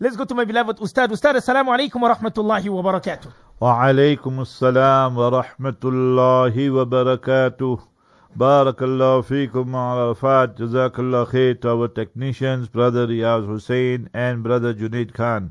Let's go to my beloved Ustad. Ustad, Assalamu alaikum wa rahmatullahi wa barakatuh. وعليكم السلام ورحمة الله وبركاته بارك الله فيكم عرفات جزاك الله خير to our technicians brother Riyaz Hussein and brother Junaid Khan.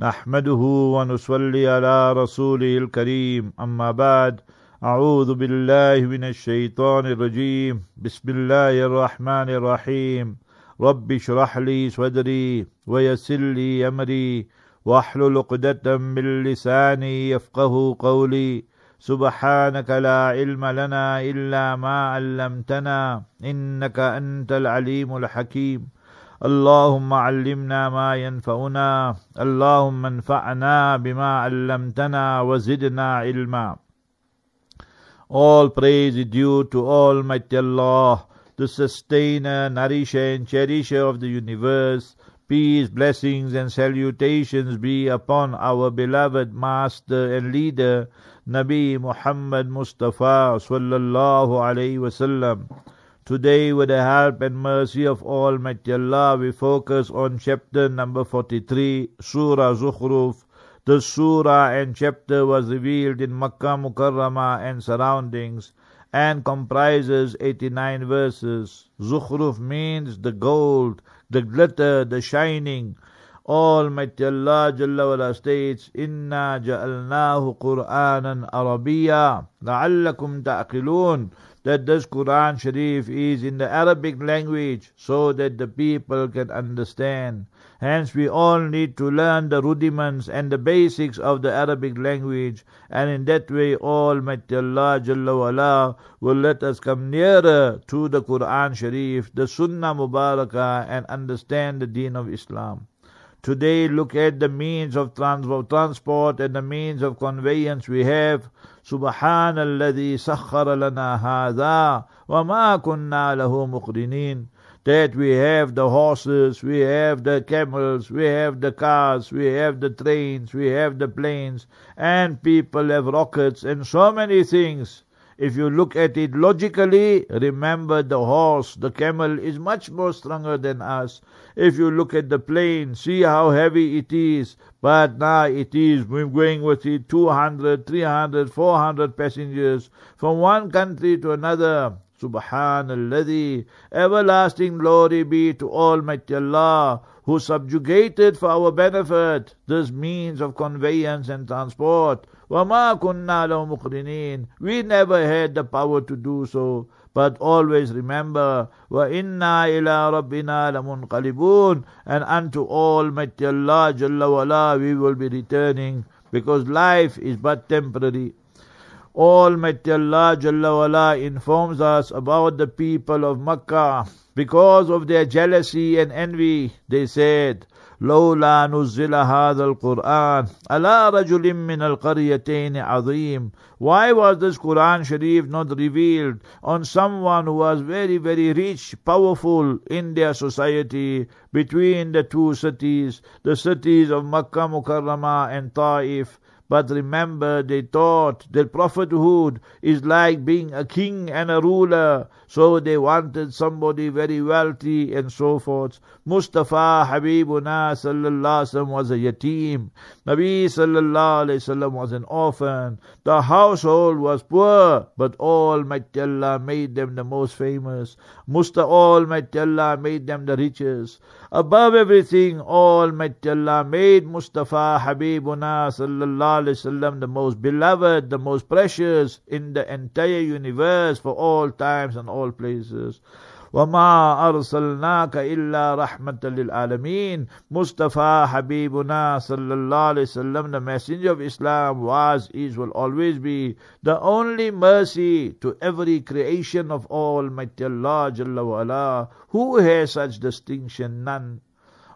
نحمده ونصلي على رسوله الكريم أما بعد أعوذ بالله من الشيطان الرجيم بسم الله الرحمن الرحيم رب اشرح لي صدري ويسر لي أمري واحلل عقدة من لساني يفقه قولي. سبحانك لا علم لنا إلا ما علمتنا إنك أنت العليم الحكيم. اللهم علمنا ما ينفعنا اللهم انفعنا بما علمتنا وزدنا علما. All praise is due to Almighty Allah, the sustainer, nourisher and cherisher of the universe. Peace, blessings and salutations be upon our beloved master and leader, Nabi Muhammad Mustafa sallallahu alayhi wasallam. Today, with the help and mercy of Almighty Allah, we focus on chapter number 43, Surah Zukhruf. The surah and chapter was revealed in Makkah Mukarramah and surroundings and comprises 89 verses. Zukhruf means the gold, the glitter, the shining. Almighty Allah Jalla wala states, Inna ja'alnahu Qur'anan Arabiya la'allakum ta'qilun that this Quran Sharif is in the Arabic language so that the people can understand. Hence we all need to learn the rudiments and the basics of the Arabic language and in that way Almighty Allah Jalla wala will let us come nearer to the Quran Sharif, the Sunnah Mubarakah and understand the deen of Islam. Today look at the means of transport and the means of conveyance we have. سبحان الذي سخر لنا هذا وما كنا له مقرنين that we have the horses, we have the camels, we have the cars, we have the trains, we have the planes, and people have rockets and so many things. If you look at it logically, remember the horse, the camel is much more stronger than us. If you look at the plane, see how heavy it is. But now it is we're going with it 200, 300, 400 passengers from one country to another. Subhanallah, everlasting glory be to Almighty Allah, who subjugated for our benefit this means of conveyance and transport. وَمَا كُنَّا لَهُ مُقْرِنِينَ We never had the power to do so. But always remember, وَإِنَّا إِلَىٰ رَبِّنَا لَمُنْقَلِبُونَ And unto Almighty Allah Jalla wala we will be returning, because life is but temporary. Almighty Allah Jalla wala informs us about the people of Makkah. Because of their jealousy and envy, they said, لولا نزل هذا القرآن على رجل من القريتين عظيم Why was this Quran Sharif not revealed on someone who was very very rich, powerful in their society between the two cities, the cities of Makkah Mukarramah and Taif? but remember, they thought that prophethood is like being a king and a ruler. So they wanted somebody very wealthy and so forth. Mustafa Habibuna sallallahu was a yatim. Nabi sallallahu was an orphan. The household was poor, but Almighty Allah made them the most famous. Musta Almighty Allah made them the richest. Above everything, Almighty Allah made Mustafa Habibuna sallallahu the most beloved, the most precious in the entire universe for all times and all places. وما أرسلناك إلا رحمة للعالمين Mustafa Habibuna sallallahu alayhi wasallam the messenger of Islam was, is, will always be the only mercy to every creation of Almighty Allah Jalla wa'ala. Who has such distinction? None.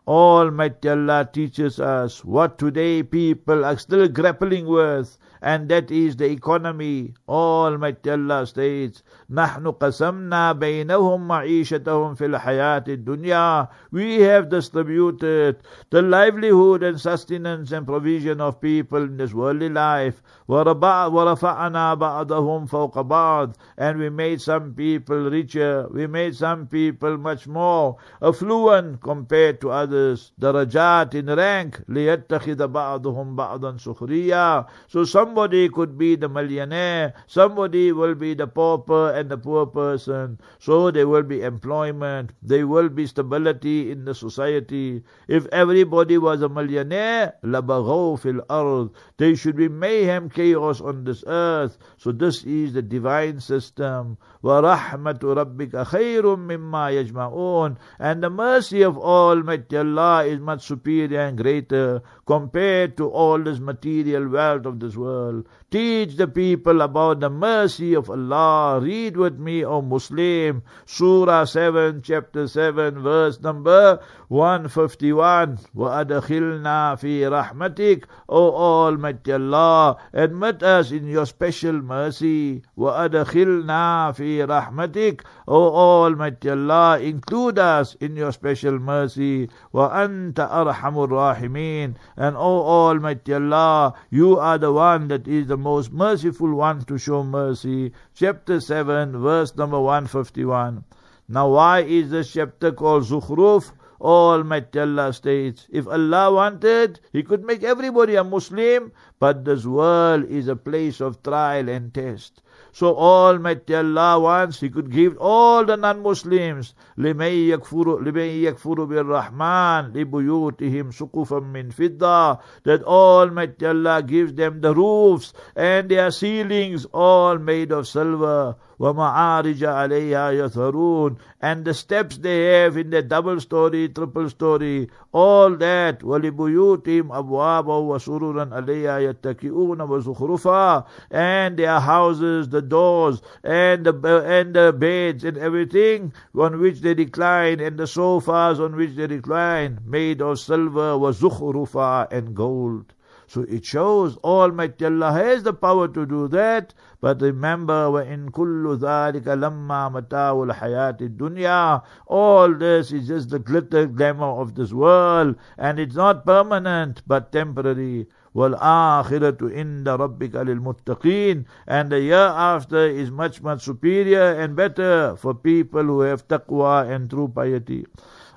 Almighty Allah teaches us what today people are still grappling with, and that is the economy. Almighty Allah states, نحن قسمنا بينهم معيشتهم في الحياة الدنيا. We have distributed the livelihood and sustenance and provision of people in this worldly life. وَرَفَعْنَا بَعْضَهُمْ فَوْقَ بَعْضٍ And we made some people richer. We made some people much more affluent compared to others status, darajat in rank, لِيَتَّخِذَ بَعْضُهُمْ بَعْضًا سُخْرِيًّا So somebody could be the millionaire, somebody will be the pauper and the poor person. So there will be employment, there will be stability in the society. If everybody was a millionaire, لَبَغَوْا فِي الْأَرْضِ There should be mayhem, chaos on this earth. So this is the divine system. وَرَحْمَةُ رَبِّكَ خَيْرٌ مِمَّا يَجْمَعُونَ And the mercy of Almighty Allah is much superior and greater compared to all this material wealth of this world. people Teach the people about the mercy of Allah. Read with me, O Muslim, Surah 7, chapter 7, verse number 151. وَأَدْخِلْنَا فِي رَحْمَتِكَ O Almighty Allah, admit us in your special mercy. وَأَدْخِلْنَا فِي رَحْمَتِكَ O Almighty Allah, include us in your special mercy. وَأَنْتَ أَرْحَمُ الرَّاحِمِينَ And O Almighty Allah, you are the one that is the most merciful one to show mercy. Chapter 7, verse number 151. Now why is this chapter called Zukhruf? Almighty Allah states, if Allah wanted, He could make everybody a Muslim, but this world is a place of trial and test. So Almighty Allah wants, He could give all the non-Muslims, لِمَن يَكْفُرُ لِمَن يَكْفُرُ بِالرَّحْمَنِ لِبُيُوتِهِمْ سُقُفًا مِّن فِضَّةٍ That Almighty Allah gives them the roofs and their ceilings all made of silver. وَمَعَارِجَ عَلَيْهَا يَثَرُونَ And the steps they have in their double story, triple story, all that. وَلِبُيُوتِهِمْ أَبْوَابًا وَسُرُرًا عَلَيْهَا يَتَّكِئُونَ وَزُخْرُفًا And their houses, the doors, and the, and the beds and everything on which they recline, and the sofas on which they recline, made of silver, وَزُخْرُفًا and gold. So it shows Almighty Allah has the power to do that. But remember, وَإِن كُلُّ ذَلِكَ لَمَّا مَتَاعُ الْحَيَاةِ الدُّنْيَا All this is just the glitter glamour of this world. And it's not permanent, but temporary. وَالْآخِرَةُ عِنْدَ رَبِّكَ لِلْمُتَّقِينَ And the year after is much, much superior and better for people who have taqwa and true piety.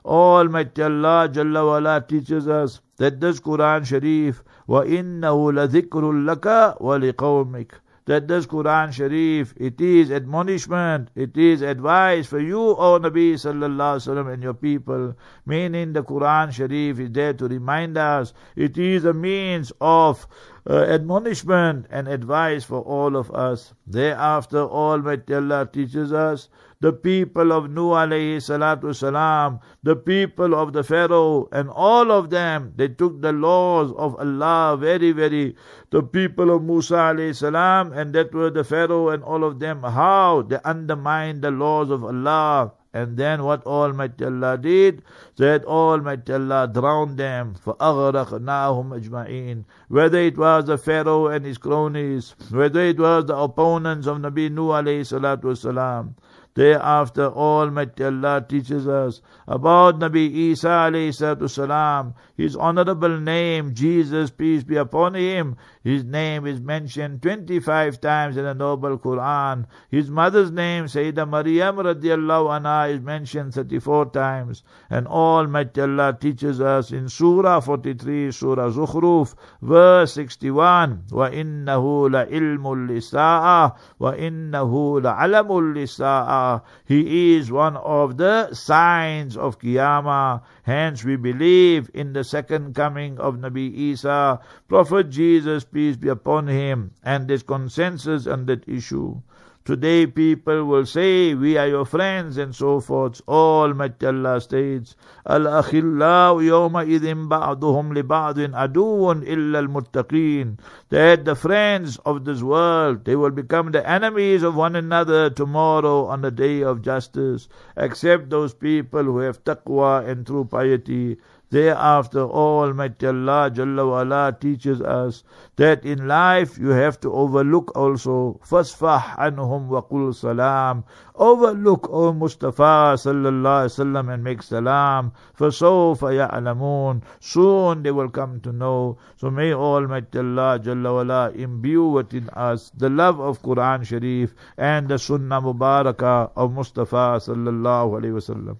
Almighty Allah Jalla wala teaches us that this Quran Sharif وَإِنَّهُ لَذِكْرٌ لَكَ وَلِقَوْمِكَ that this Quran Sharif, it is admonishment, it is advice for you, O Nabi Sallallahu Alaihi Wasallam and your people. Meaning the Quran Sharif is there to remind us, it is a means of uh, admonishment and advice for all of us. Thereafter, Almighty Allah teaches us the people of Nuh alayhi salatu salam, the people of the Pharaoh, and all of them, they took the laws of Allah very, very, the people of Musa alayhi salam, and that were the Pharaoh and all of them, how they undermined the laws of Allah. And then what Almighty Allah did, that Almighty Allah drowned them, فَأَغْرَقْنَاهُمْ أَجْمَعِينَ Whether it was the Pharaoh and his cronies, whether it was the opponents of Nabi Nuh alayhi salatu wasalam, Thereafter, Almighty Allah teaches us about Nabi Isa alayhi salam, his honorable name, Jesus, peace be upon him. His name is mentioned 25 times in the Noble Quran. His mother's name, Sayyidah Maryam radiallahu anha, is mentioned 34 times. And Almighty Allah teaches us in Surah 43, Surah Zukhruf, verse 61, وَإِنَّهُ لَعِلْمٌ لِسَاءَةٍ وَإِنَّهُ لَعَلَمٌ لِسَاءَةٍ he is one of the signs of Qiyamah. Hence we believe in the second coming of Nabi Isa, Prophet Jesus, peace be upon him, and there's consensus on that issue. Today people will say, we are your friends and so forth. Almighty Allah states, Al-akhillau yawma idhim ba'duhum li ba'din aduun illa al-muttaqeen. That the friends of this world, they will become the enemies of one another tomorrow on the day of justice, except those people who have taqwa and true piety. Thereafter, oh, Almighty Allah Jalla wa teaches us that in life you have to overlook also. Fasfah anhum wa qul salam. Overlook, O oh Mustafa sallallahu alaihi wasallam, and make salam. Fasawfa ya'lamun. Soon they will come to know. So may Almighty Allah Jalla wa imbue within us the love of Quran Sharif and the Sunnah Mubarakah of Mustafa sallallahu alaihi wasallam.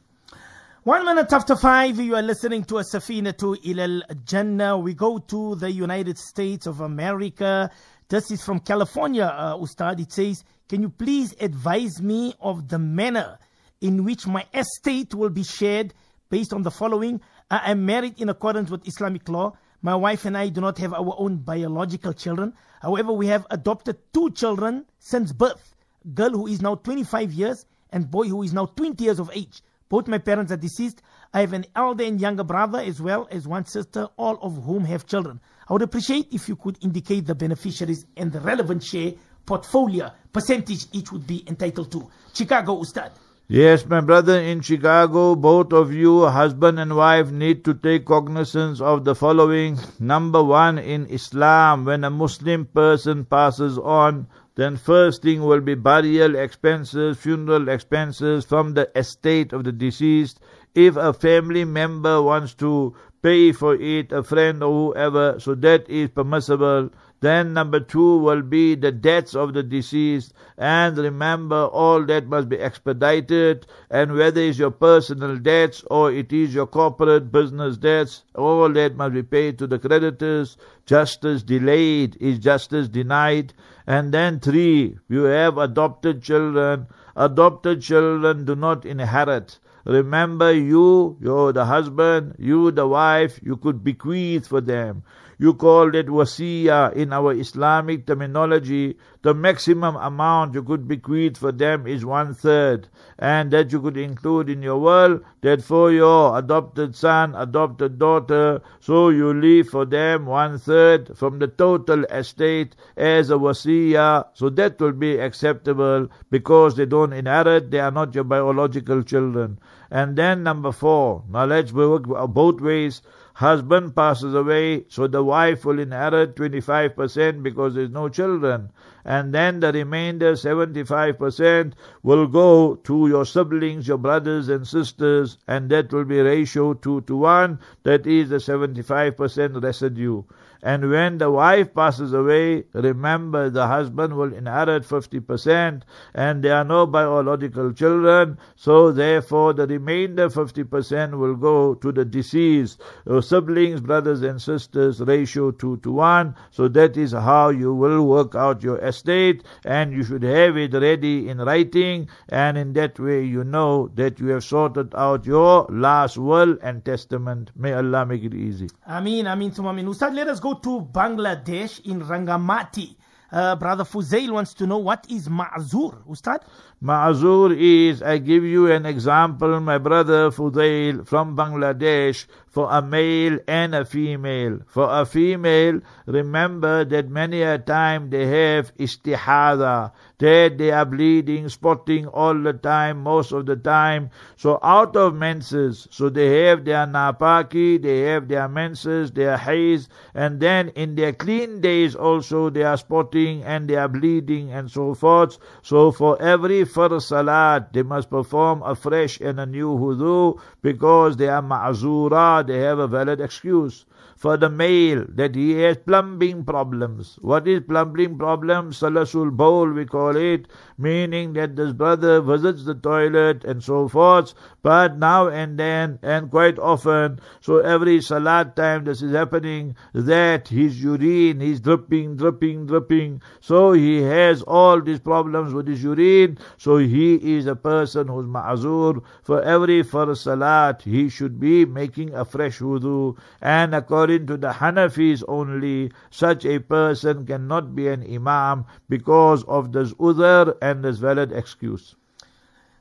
One minute after five, you are listening to a Safinatul Ilal Jannah. We go to the United States of America. This is from California, uh, Ustad. It says, Can you please advise me of the manner in which my estate will be shared based on the following? I am married in accordance with Islamic law. My wife and I do not have our own biological children. However, we have adopted two children since birth. Girl who is now 25 years and boy who is now 20 years of age. Both my parents are deceased. I have an elder and younger brother as well as one sister, all of whom have children. I would appreciate if you could indicate the beneficiaries and the relevant share portfolio percentage each would be entitled to. Chicago Ustad. Yes, my brother in Chicago, both of you, husband and wife, need to take cognizance of the following. Number one, in Islam, when a Muslim person passes on, then first thing will be burial expenses, funeral expenses from the estate of the deceased. If a family member wants to pay for it, a friend or whoever, so that is permissible. Then number two will be the debts of the deceased. And remember, all that must be expedited. And whether it's your personal debts or it is your corporate business debts, all that must be paid to the creditors. Justice delayed is justice denied. And then three, you have adopted children. Adopted children do not inherit. Remember you, you're the husband, you the wife, you could bequeath for them. You called it wasiya in our Islamic terminology. The maximum amount you could bequeath for them is one third. And that you could include in your will that for your adopted son, adopted daughter, so you leave for them one third from the total estate as a wasiya. So that will be acceptable because they don't inherit, they are not your biological children. And then number four, now let's work both ways husband passes away, so the wife will inherit 25% because there's no children. And then the remainder 75% will go to your siblings, your brothers and sisters, and that will be ratio 2 to 1. That is the 75% residue. And when the wife passes away, remember the husband will inherit 50% and there are no biological children, so therefore the remainder 50% will go to the deceased. Uh, Siblings, brothers and sisters, ratio 2 to 1. So that is how you will work out your estate and you should have it ready in writing and in that way you know that you have sorted out your last will and testament. May Allah make it easy. Ameen, Ameen, Tumamin. Ustad, let us go to Bangladesh in Rangamati. Uh, Brother Fuzail wants to know what is ma'zur, Ustad? Ma'zur is, I give you an example, my brother Fuzail from Bangladesh, for a male and a female. For a female, remember that many a time they have istihada, that they are bleeding, spotting all the time, most of the time. So out of menses, so they have their napaki, they have their menses, their haze, and then in their clean days also they are spotting and they are bleeding and so forth. So for every first salat, they must perform a fresh and a new wudu because they are ma'zura, they have a valid excuse for the male that he has plumbing problems. What is plumbing problems? Salasul bawl we call it, meaning that this brother visits the toilet and so forth, but now and then and quite often, so every salat time this is happening, that his urine is dripping, dripping, dripping. So he has all these problems with his urine, so he is a person who's ma'azur. For every first salat, he should be making a fresh wudu, and according to the Hanafis only, such a person cannot be an imam because of this udhr and this valid excuse.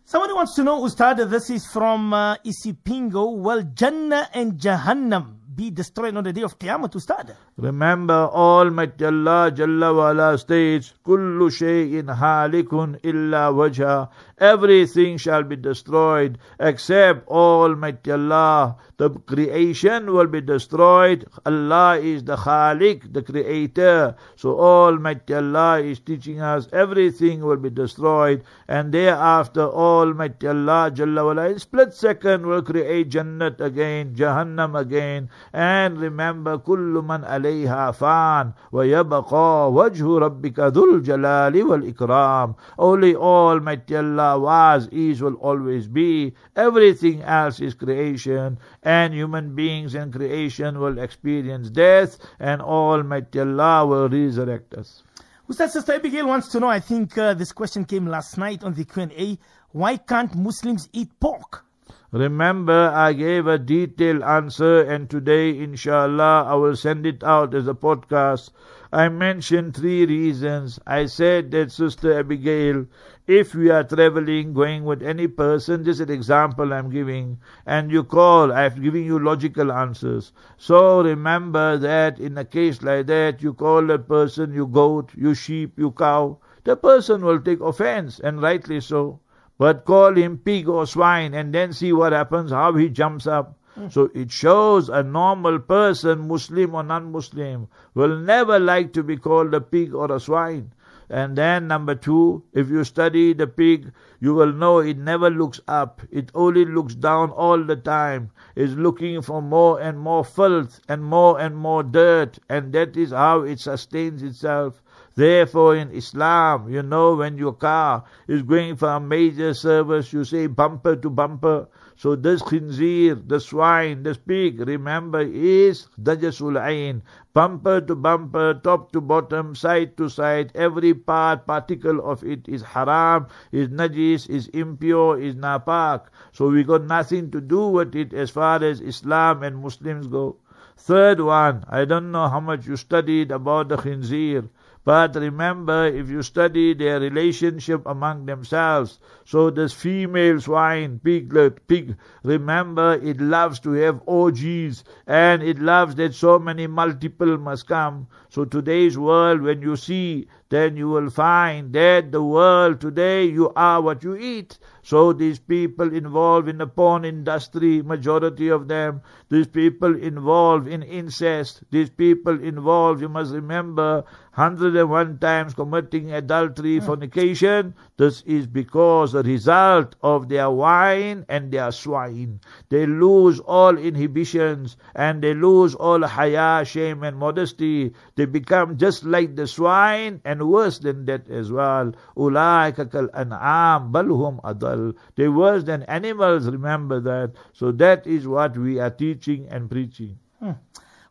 Somebody wants to know, Ustad, this is from uh, Isipingo. Will Jannah and Jahannam be destroyed on the day of Qiyamah, Ustad? Remember, Almighty Allah Jalla wa'ala states, Kullu shay'in halikun illa wajha. Everything shall be destroyed except Almighty Allah. The creation will be destroyed. Allah is the Khalik, the creator. So Almighty Allah is teaching us everything will be destroyed. And thereafter Almighty Allah Jalla wa'ala in split second will create Jannat again, Jahannam again. And remember, كل من عليها فان ويبقى وجه ربك ذو الجلال والإكرام. Only Almighty Allah Allah was, is, will always be. Everything else is creation, and human beings and creation will experience death, and Almighty Allah will resurrect us. Ustad Sister Abigail wants to know, I think uh, this question came last night on the Q&A, why can't Muslims eat pork? Remember, I gave a detailed answer, and today, inshallah, I will send it out as a podcast. I mentioned three reasons. I said that Sister Abigail, if we are traveling, going with any person, just an example I'm giving, and you call, I've given you logical answers. So remember that in a case like that, you call a person, you goat, you sheep, you cow, the person will take offense, and rightly so. But call him pig or swine and then see what happens, how he jumps up. Hmm. So it shows a normal person, Muslim or non-Muslim, will never like to be called a pig or a swine. And then number two, if you study the pig, you will know it never looks up. It only looks down all the time. It's looking for more and more filth and more and more dirt. And that is how it sustains itself. Therefore, in Islam, you know, when your car is going for a major service, you say bumper to bumper. So this khinzir, the swine, the pig, remember, is dajasul ain. Bumper to bumper, top to bottom, side to side, every part, particle of it is haram, is najis, is impure, is napak. So we got nothing to do with it as far as Islam and Muslims go. Third one, I don't know how much you studied about the khinzir. But remember, if you study their relationship among themselves, so this female swine, piglet, pig, remember it loves to have orgies and it loves that so many multiple must come. So today's world, when you see, then you will find that the world today, you are what you eat. So these people involved in the porn industry, majority of them, these people involved in incest, these people involved, you must remember, 101 times committing adultery, hmm. fornication. This is because the result of their wine and their swine. They lose all inhibitions and they lose all haya, shame and modesty. They become just like the swine and worse than that as well. Ulaika kal an'am balhum adal. They worse than animals, remember that. So that is what we are teaching and preaching.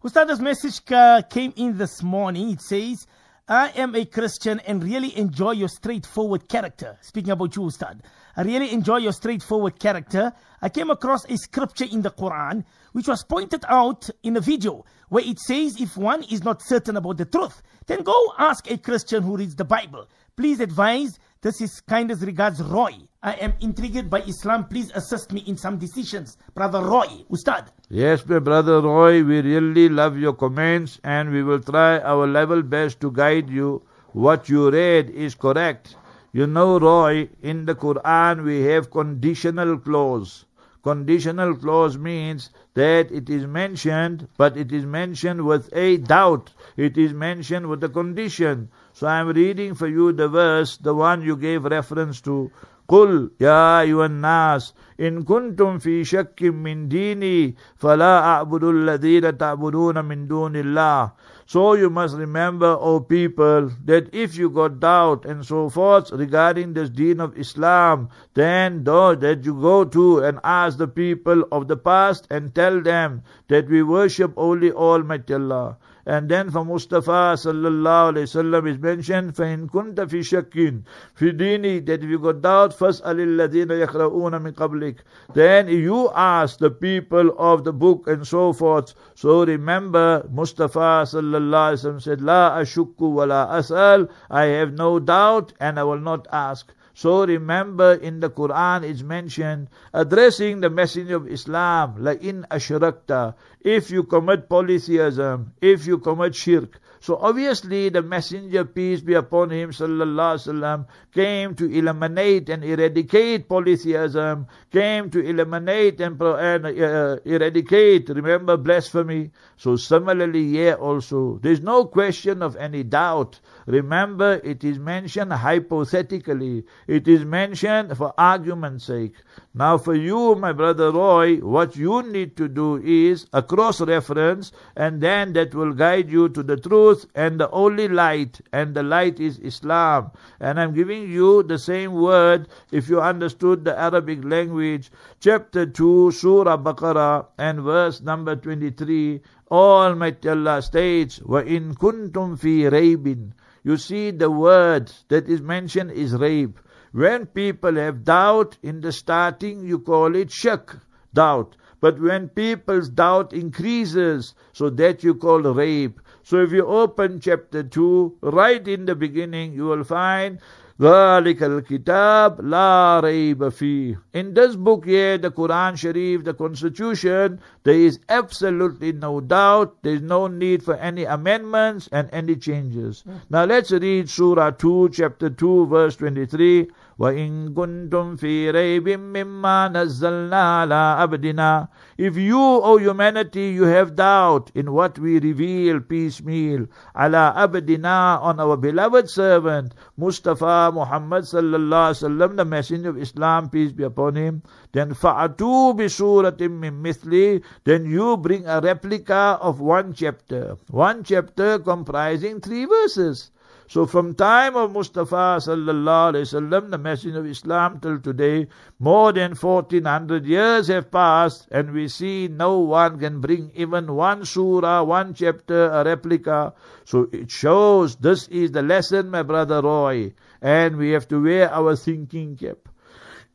Ustad's message uh, came in this morning. It says, I am a Christian and really enjoy your straightforward character. Speaking about you, Ustad. I really enjoy your straightforward character. I came across a scripture in the Quran which was pointed out in a video where it says if one is not certain about the truth, then go ask a Christian who reads the Bible. Please advise. This is kindest regards Roy. I am intrigued by Islam. Please assist me in some decisions. Brother Roy, Ustad. Yes, my brother Roy, we really love your comments and we will try our level best to guide you. What you read is correct. You know, Roy, in the Quran we have conditional clause. Conditional clause means that it is mentioned, but it is mentioned with a doubt. It is mentioned with a condition. So I am reading for you the verse, the one you gave reference to. قل يا أيها الناس إن كنتم في شك من ديني فلا أعبد الذين تعبدون من دون الله So you must remember, O people, that if you got doubt and so forth regarding this deen of Islam, then though that you go to and ask the people of the past and tell them that we worship only Almighty Allah. And then for Mustafa sallallahu alayhi wasallam is mentioned, فَإِن كُنْتَ فِي شَكٍّ فِي دِينِي That if you got doubt, فَاسْأَلِ الَّذِينَ يَقْرَؤُونَ مِنْ قَبْلِكَ Then you ask the people of the book and so forth. So remember, Mustafa sallallahu alayhi wasallam said, لَا أَشُكُّ وَلَا أَسْأَلُ I have no doubt and I will not ask. So remember in the Quran it's mentioned addressing the messenger of Islam, la in ashrakta, if you commit polytheism, if you commit shirk. So obviously the messenger, peace be upon him, sallallahu wasallam, came to eliminate and eradicate polytheism, came to eliminate and, and uh, eradicate, remember blasphemy. So similarly here also, there's no question of any doubt. Remember, it is mentioned hypothetically. It is mentioned for argument's sake. Now for you, my brother Roy, what you need to do is a cross reference and then that will guide you to the truth truth and the only light, and the light is Islam. And I'm giving you the same word if you understood the Arabic language. Chapter 2, Surah Baqarah, and verse number 23. Almighty Allah states, were in kuntum fi رَيْبٍ You see, the word that is mentioned is rayb. When people have doubt in the starting, you call it shak, doubt. But when people's doubt increases, so that you call rayb. So if you open chapter 2, right in the beginning, you will find ذَلِكَ الْكِتَابِ لَا رَيْبَ فِيهِ In this book here, the Quran Sharif, the Constitution, there is absolutely no doubt, there is no need for any amendments and any changes. Now let's read Surah 2, chapter 2, verse 23. وَإِن كُنتُمْ فِي رَيْبٍ مِّمَّا نَزَّلْنَا عَلَىٰ عَبْدِنَا If you, O humanity, you have doubt in what we reveal piecemeal, عَلَىٰ عَبْدِنَا on our beloved servant, Mustafa Muhammad sallallahu alaihi wasallam, the messenger of Islam, peace be upon him, then فَأَتُوا بِسُورَةٍ مِّن مِثْلِ Then you bring a replica of one chapter. One chapter comprising three verses. So from time of Mustafa sallallahu alaihi wasallam, the message of Islam till today, more than 1400 years have passed and we see no one can bring even one surah, one chapter, a replica. So it shows this is the lesson, my brother Roy, and we have to wear our thinking cap.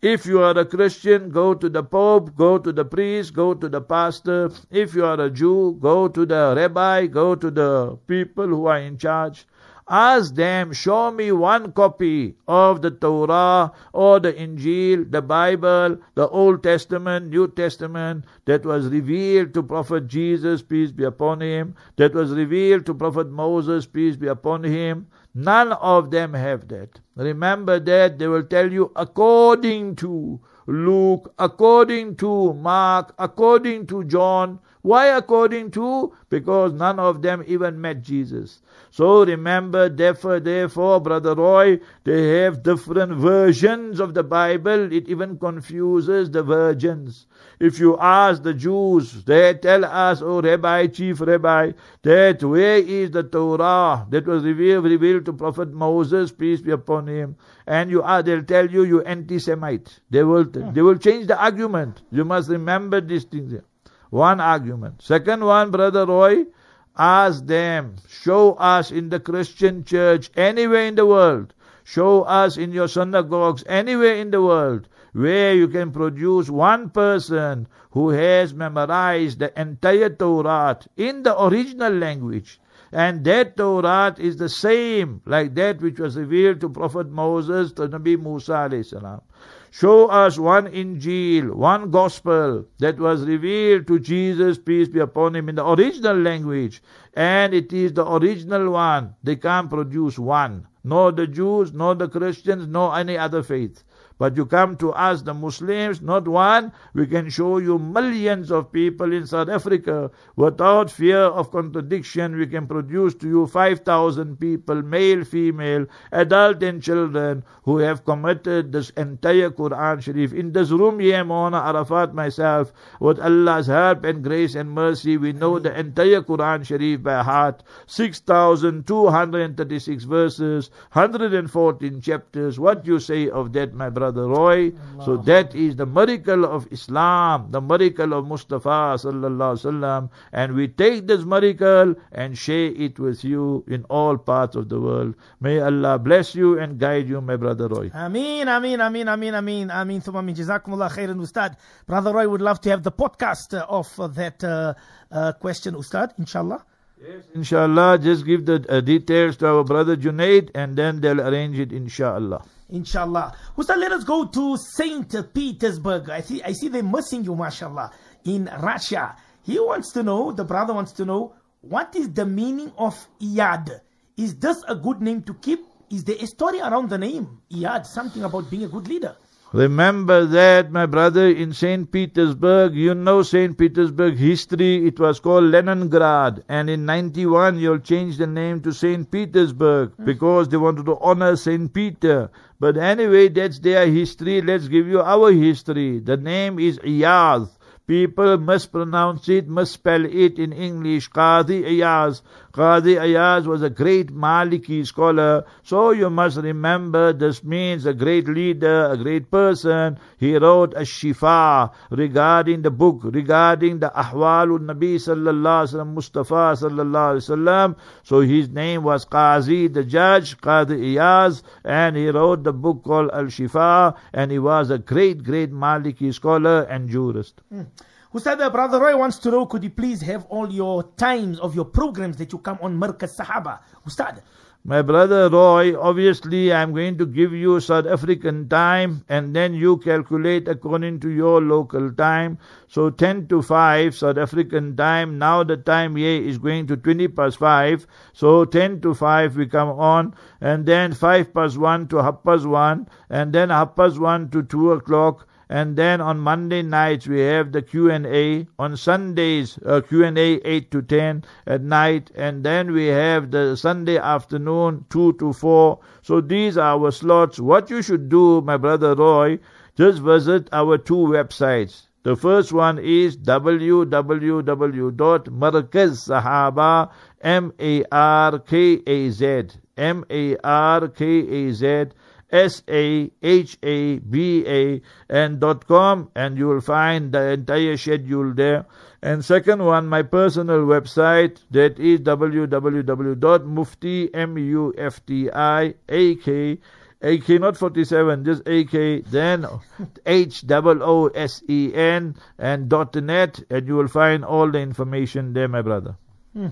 If you are a Christian, go to the Pope, go to the priest, go to the pastor. If you are a Jew, go to the rabbi, go to the people who are in charge. Ask them, show me one copy of the Torah or the Injil, the Bible, the Old Testament, New Testament that was revealed to Prophet Jesus, peace be upon him, that was revealed to Prophet Moses, peace be upon him. None of them have that. Remember that they will tell you according to Luke, according to Mark, according to John. Why according to? Because none of them even met Jesus. So remember, therefore, therefore, Brother Roy, they have different versions of the Bible. It even confuses the virgins. If you ask the Jews, they tell us, oh Rabbi, Chief Rabbi, that where is the Torah that was revealed, revealed to Prophet Moses, peace be upon him. And you are, they'll tell you, you anti-Semite. They will, hmm. they will change the argument. You must remember these things. One argument. Second one, Brother Roy, Ask them, show us in the Christian church anywhere in the world, show us in your synagogues anywhere in the world where you can produce one person who has memorized the entire Torah in the original language. And that Torah is the same like that which was revealed to Prophet Moses, to Nabi Musa. Show us one Injil, one Gospel that was revealed to Jesus, peace be upon him, in the original language. And it is the original one. They can't produce one. Nor the Jews, nor the Christians, nor any other faith. But you come to us, the Muslims, not one, we can show you millions of people in South Africa. Without fear of contradiction, we can produce to you 5,000 people, male, female, adult and children, who have committed this entire Quran Sharif. In this room here, Mona Arafat, myself, with Allah's help and grace and mercy, we know the entire Quran Sharif by heart. 6,236 verses, 114 chapters. What do you say of that, my brother? Brother Roy. So that is the miracle of Islam, the miracle of Mustafa sallallahu sallam. And we take this miracle and share it with you in all parts of the world. May Allah bless you and guide you, my brother Roy. Ameen, Ameen, Ameen, Ameen, Ameen, Ameen, Thumma Ameen. Jazakumullah khairan, Ustad. Brother Roy would love to have the podcast of that uh, uh, question, Ustad, inshallah. Yes, inshallah. Just give the uh, details to our brother Junaid and then they'll arrange it, inshallah. Inshallah. Ustad, let us go to St. Petersburg. I see, I see they're missing you, mashallah, in Russia. He wants to know, the brother wants to know, what is the meaning of Iyad? Is this a good name to keep? Is there a story around the name Iyad? Something about being a good leader? Remember that, my brother, in St. Petersburg, you know St. Petersburg history, it was called Leningrad. And in 91, you'll change the name to St. Petersburg mm. because they wanted to honor St. Peter. But anyway, that's their history. Let's give you our history. The name is Iyaz. People mispronounce it, misspell it in English. Qadi Iyaz. Qadi Ayaz was a great Maliki scholar. So you must remember this means a great leader, a great person. He wrote a shifa regarding the book, regarding the Ahwalul Nabi sallallahu alaihi wasallam, Mustafa sallallahu alaihi wasallam. So his name was Qazi, the judge, Qadi Ayaz, and he wrote the book called Al Shifa, and he was a great, great Maliki scholar and jurist. Ustad, uh, Brother Roy wants to know, could you please have all your times of your programs that you come on Markaz Sahaba? Ustad. My brother Roy, obviously I'm going to give you South African time and then you calculate according to your local time. So 10 to 5 South African time. Now the time here is going to 20 past 5. So 10 to 5 we come on and then 5 past 1 to half past 1 and then half past 1 to 2 o'clock and then on Monday nights we have the Q&A. On Sundays, uh, Q&A 8 to 10 at night. And then we have the Sunday afternoon 2 to 4. So these are our slots. What you should do, my brother Roy, just visit our two websites. The first one is www.markazsahaba, M-A-R-K-A-Z, M-A-R-K-A-Z, S A H A B A and dot com and you will find the entire schedule there. And second one, my personal website that is www.mufti M U F T I A K AK not 47, just AK, then H O O S E N and dot net, and you will find all the information there, my brother. Hmm.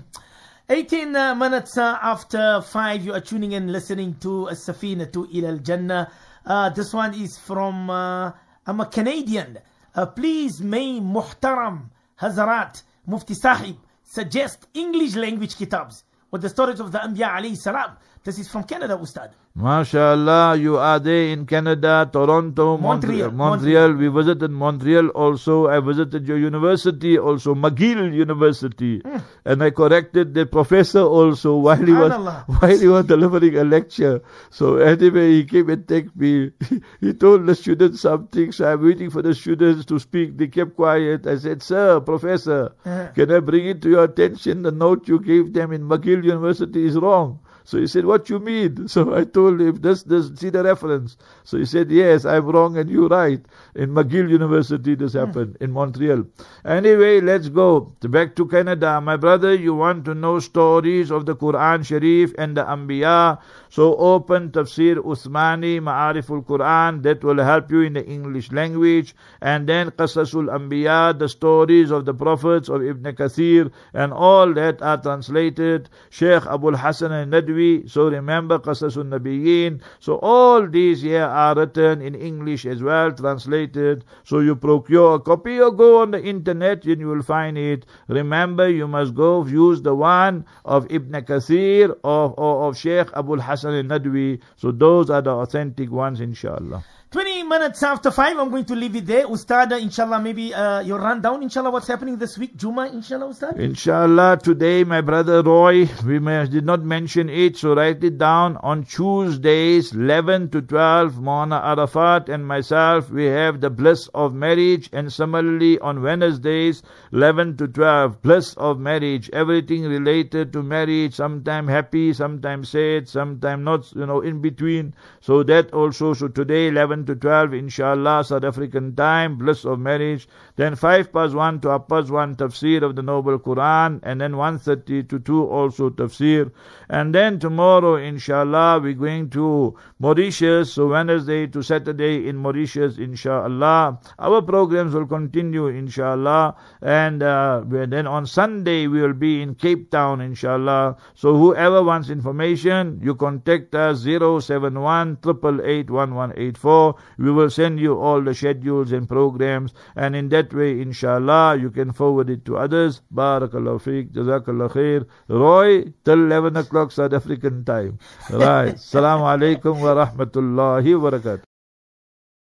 18 uh, minutes uh, after 5, you are tuning in listening to Safinatul Ilal Jannah. Uh, this one is from, uh, I'm a Canadian. Uh, please, may Muhtaram Hazrat Mufti Sahib suggest English language kitabs with the stories of the Anbiya alayhi salam. This is from Canada, Ustad. MashaAllah, you are there in Canada, Toronto, Montreal, Montreal. Montreal. We visited Montreal also. I visited your university also, McGill University. And I corrected the professor also while he was while he was delivering a lecture. So anyway, he came and thanked me. he told the students something, so I'm waiting for the students to speak. They kept quiet. I said, Sir, Professor, Uh-huh. can I bring it to your attention? The note you gave them in McGill University is wrong. So he said, What you mean? So I told him, this, this, see the reference. So he said, Yes, I'm wrong and you're right. In McGill University, this hmm. happened in Montreal. Anyway, let's go back to Canada. My brother, you want to know stories of the Quran Sharif and the Anbiya. So open Tafsir Uthmani Ma'ariful Quran. That will help you in the English language. And then Qasasul Anbiya, the stories of the prophets of Ibn Kathir and all that are translated. Sheikh Abul Hasan al-Nadwi. So remember Qasasul Nabiyyin. So all these here are written in English as well, translated. So you procure a copy or go on the internet and you will find it. Remember, you must go use the one of Ibn Kathir or, or of Sheikh Abul Hasan al-Nadwi. So those are the authentic ones, inshallah. 20 minutes after 5, I'm going to leave it there. Ustad, inshallah, maybe uh, your rundown, inshallah, what's happening this week. Juma, inshallah, Ustad? Inshallah, today my brother Roy, we may, did not mention it, so write it down. On Tuesdays, 11 to 12, Mona Arafat and myself, we have the bliss of marriage, and similarly on Wednesdays, 11 to 12, bliss of marriage, everything related to marriage, sometime happy, sometime sad, sometime not, you know, in between. So that also, so today, 11 to 12, inshallah, South African time, bliss of marriage. Then 5 past 1 to past 1, tafsir of the Noble Quran. And then 1.30 to 2, also tafsir. And then tomorrow, inshallah, we're going to Mauritius. So Wednesday to Saturday in Mauritius, inshallah. Our programs will continue, inshallah. And uh, then on Sunday, we will be in Cape Town, inshallah. So whoever wants information, you contact us 071 888 1184. We will send you all the schedules and programs. And in that way, inshallah, you can forward it to others. Barakallahu feek, Jazakallah khair. Roy, till 11 o'clock South African time. Right. Assalamu alaikum wa rahmatullahi wa barakatuh.